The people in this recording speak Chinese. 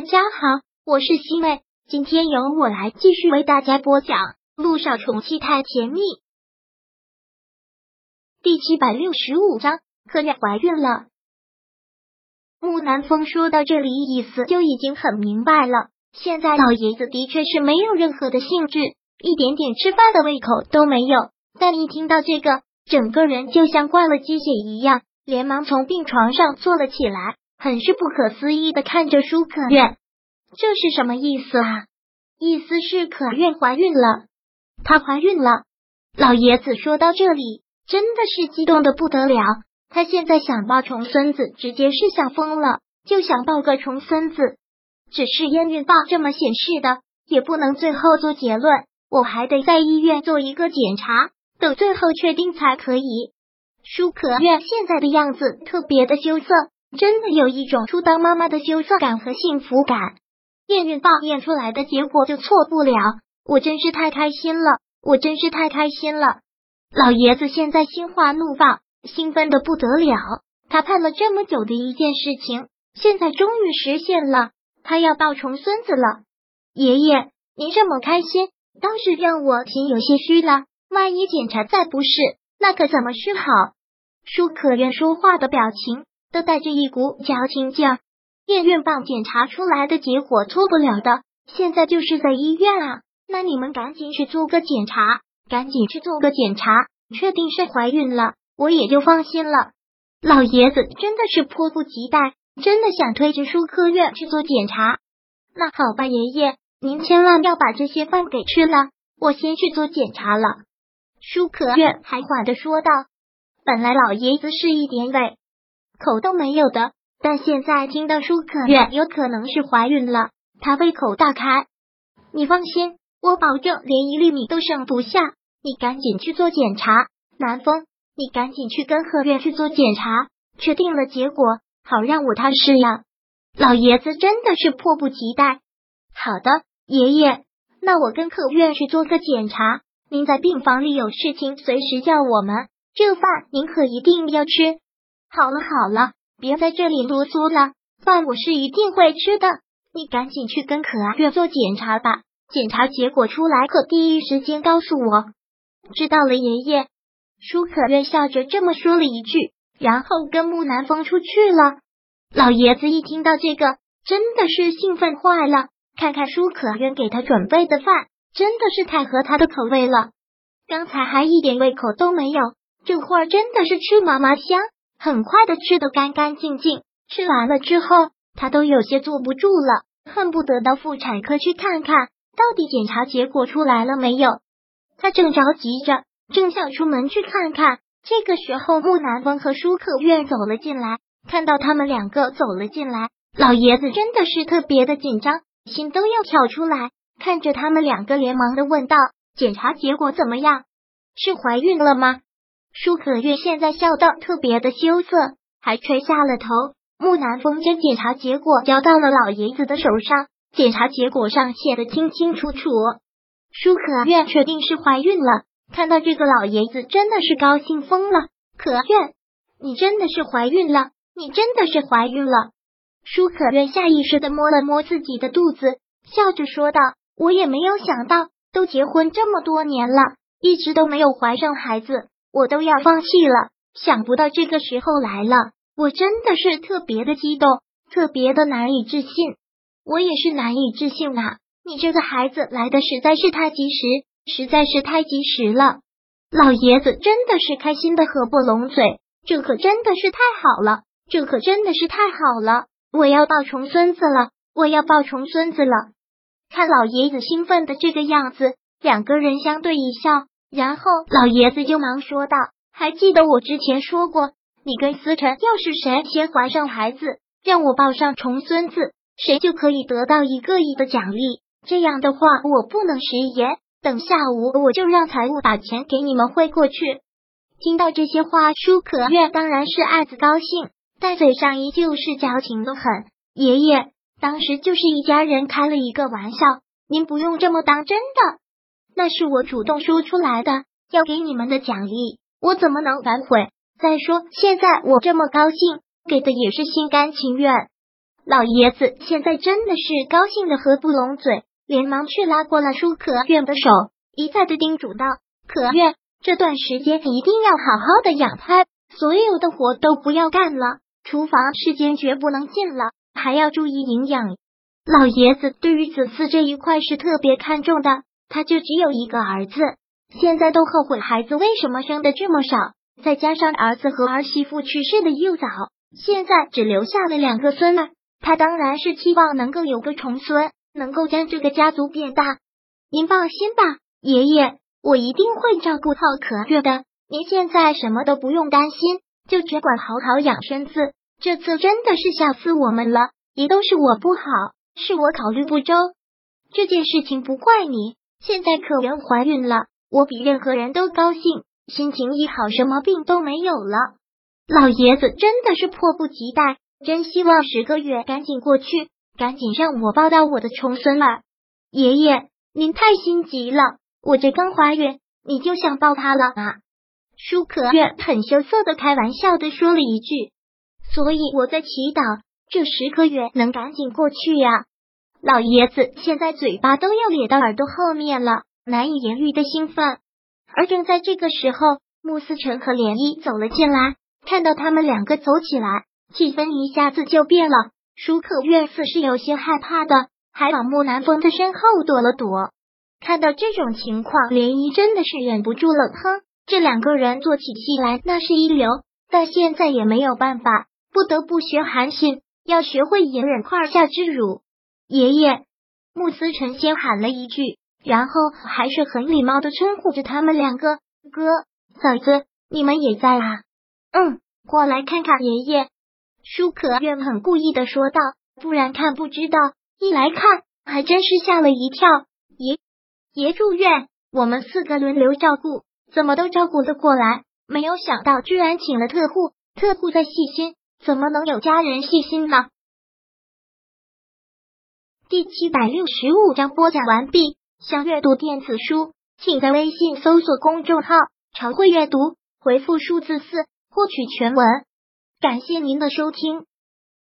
大家好，我是西妹，今天由我来继续为大家播讲《路上宠妻太甜蜜》第七百六十五章。可月怀孕了。木南风说到这里，意思就已经很明白了。现在老爷子的确是没有任何的兴致，一点点吃饭的胃口都没有。但一听到这个，整个人就像灌了鸡血一样，连忙从病床上坐了起来。很是不可思议的看着舒可愿，这是什么意思啊？意思是可愿怀孕了，她怀孕了。老爷子说到这里，真的是激动的不得了。他现在想抱重孙子，直接是想疯了，就想抱个重孙子。只是验孕棒这么显示的，也不能最后做结论，我还得在医院做一个检查，等最后确定才可以。舒可愿现在的样子特别的羞涩。真的有一种初当妈妈的羞涩感和幸福感。验孕棒验出来的结果就错不了，我真是太开心了，我真是太开心了。老爷子现在心花怒放，兴奋的不得了。他盼了这么久的一件事情，现在终于实现了，他要抱重孙子了。爷爷，您这么开心，倒是让我心有些虚了。万一检查再不是，那可怎么是好？舒可愿说话的表情。都带着一股矫情劲儿。验孕棒检查出来的结果错不了的，现在就是在医院啊。那你们赶紧去做个检查，赶紧去做个检查，确定是怀孕了，我也就放心了。老爷子真的是迫不及待，真的想推着舒科院去做检查。那好吧，爷爷，您千万要把这些饭给吃了，我先去做检查了。舒可院还缓的说道。本来老爷子是一点委。口都没有的，但现在听到舒可愿有可能是怀孕了，他胃口大开。你放心，我保证连一粒米都剩不下。你赶紧去做检查，南风，你赶紧去跟贺院去做检查，确定了结果，好让我踏实呀。老爷子真的是迫不及待。好的，爷爷，那我跟贺院去做个检查。您在病房里有事情随时叫我们。这饭您可一定要吃。好了好了，别在这里啰嗦了，饭我是一定会吃的。你赶紧去跟可爱月做检查吧，检查结果出来可第一时间告诉我。知道了，爷爷。舒可月笑着这么说了一句，然后跟木南风出去了。老爷子一听到这个，真的是兴奋坏了。看看舒可月给他准备的饭，真的是太合他的口味了。刚才还一点胃口都没有，这会儿真的是吃嘛嘛香。很快的吃的干干净净，吃完了之后，他都有些坐不住了，恨不得到妇产科去看看到底检查结果出来了没有。他正着急着，正想出门去看看，这个时候木南风和舒可愿走了进来，看到他们两个走了进来，老爷子真的是特别的紧张，心都要跳出来，看着他们两个，连忙的问道：“检查结果怎么样？是怀孕了吗？”舒可月现在笑得特别的羞涩，还垂下了头。木南风将检查结果交到了老爷子的手上，检查结果上写的清清楚楚，舒可月确定是怀孕了。看到这个老爷子真的是高兴疯了。可愿，你真的是怀孕了，你真的是怀孕了。舒可月下意识的摸了摸自己的肚子，笑着说道：“我也没有想到，都结婚这么多年了，一直都没有怀上孩子。”我都要放弃了，想不到这个时候来了，我真的是特别的激动，特别的难以置信。我也是难以置信啊！你这个孩子来的实在是太及时，实在是太及时了。老爷子真的是开心的合不拢嘴，这可真的是太好了，这可真的是太好了！我要抱重孙子了，我要抱重孙子了！看老爷子兴奋的这个样子，两个人相对一笑。然后老爷子就忙说道：“还记得我之前说过，你跟思辰，要是谁先怀上孩子，让我抱上重孙子，谁就可以得到一个亿的奖励。这样的话，我不能食言。等下午我就让财务把钱给你们汇过去。”听到这些话，舒可月当然是暗自高兴，但嘴上依旧是矫情的很。爷爷，当时就是一家人开了一个玩笑，您不用这么当真的。那是我主动说出来的，要给你们的奖励，我怎么能反悔？再说现在我这么高兴，给的也是心甘情愿。老爷子现在真的是高兴的合不拢嘴，连忙去拉过了舒可愿的手，一再的叮嘱道：“可愿，这段时间一定要好好的养胎，所有的活都不要干了，厨房是坚决不能进了，还要注意营养。”老爷子对于子嗣这一块是特别看重的，他就只有一个儿子，现在都后悔孩子为什么生的这么少，再加上儿子和儿媳妇去世的又早，现在只留下了两个孙儿。他当然是期望能够有个重孙，能够将这个家族变大。您放心吧，爷爷，我一定会照顾好可月的。您现在什么都不用担心，就只管好好养身子。这次真的是吓死我们了，也都是我不好，是我考虑不周。这件事情不怪你。现在可元怀孕了，我比任何人都高兴，心情一好，什么病都没有了。老爷子真的是迫不及待。真希望十个月赶紧过去，赶紧让我抱到我的重孙了。爷爷，您太心急了，我这刚怀孕，你就想抱他了啊？舒可月很羞涩的开玩笑的说了一句，所以我在祈祷这十个月能赶紧过去呀。老爷子现在嘴巴都要咧到耳朵后面了，难以言喻的兴奋。而正在这个时候，穆思成和涟漪走了进来，看到他们两个走起来。气氛一下子就变了，舒可月似是有些害怕的，还往木南风的身后躲了躲。看到这种情况，涟漪真的是忍不住冷哼。这两个人做起戏来那是一流，但现在也没有办法，不得不学韩信，要学会隐忍胯下之辱。爷爷，穆思成先喊了一句，然后还是很礼貌的称呼着他们两个哥嫂子，你们也在啊？嗯，过来看看爷爷。舒可愿很故意的说道：“不然看不知道，一来看还真是吓了一跳。爷爷住院，我们四个轮流照顾，怎么都照顾得过来。没有想到居然请了特护，特护在细心，怎么能有家人细心呢？”第七百六十五章播讲完毕。想阅读电子书，请在微信搜索公众号“常会阅读”，回复数字四获取全文。感谢您的收听。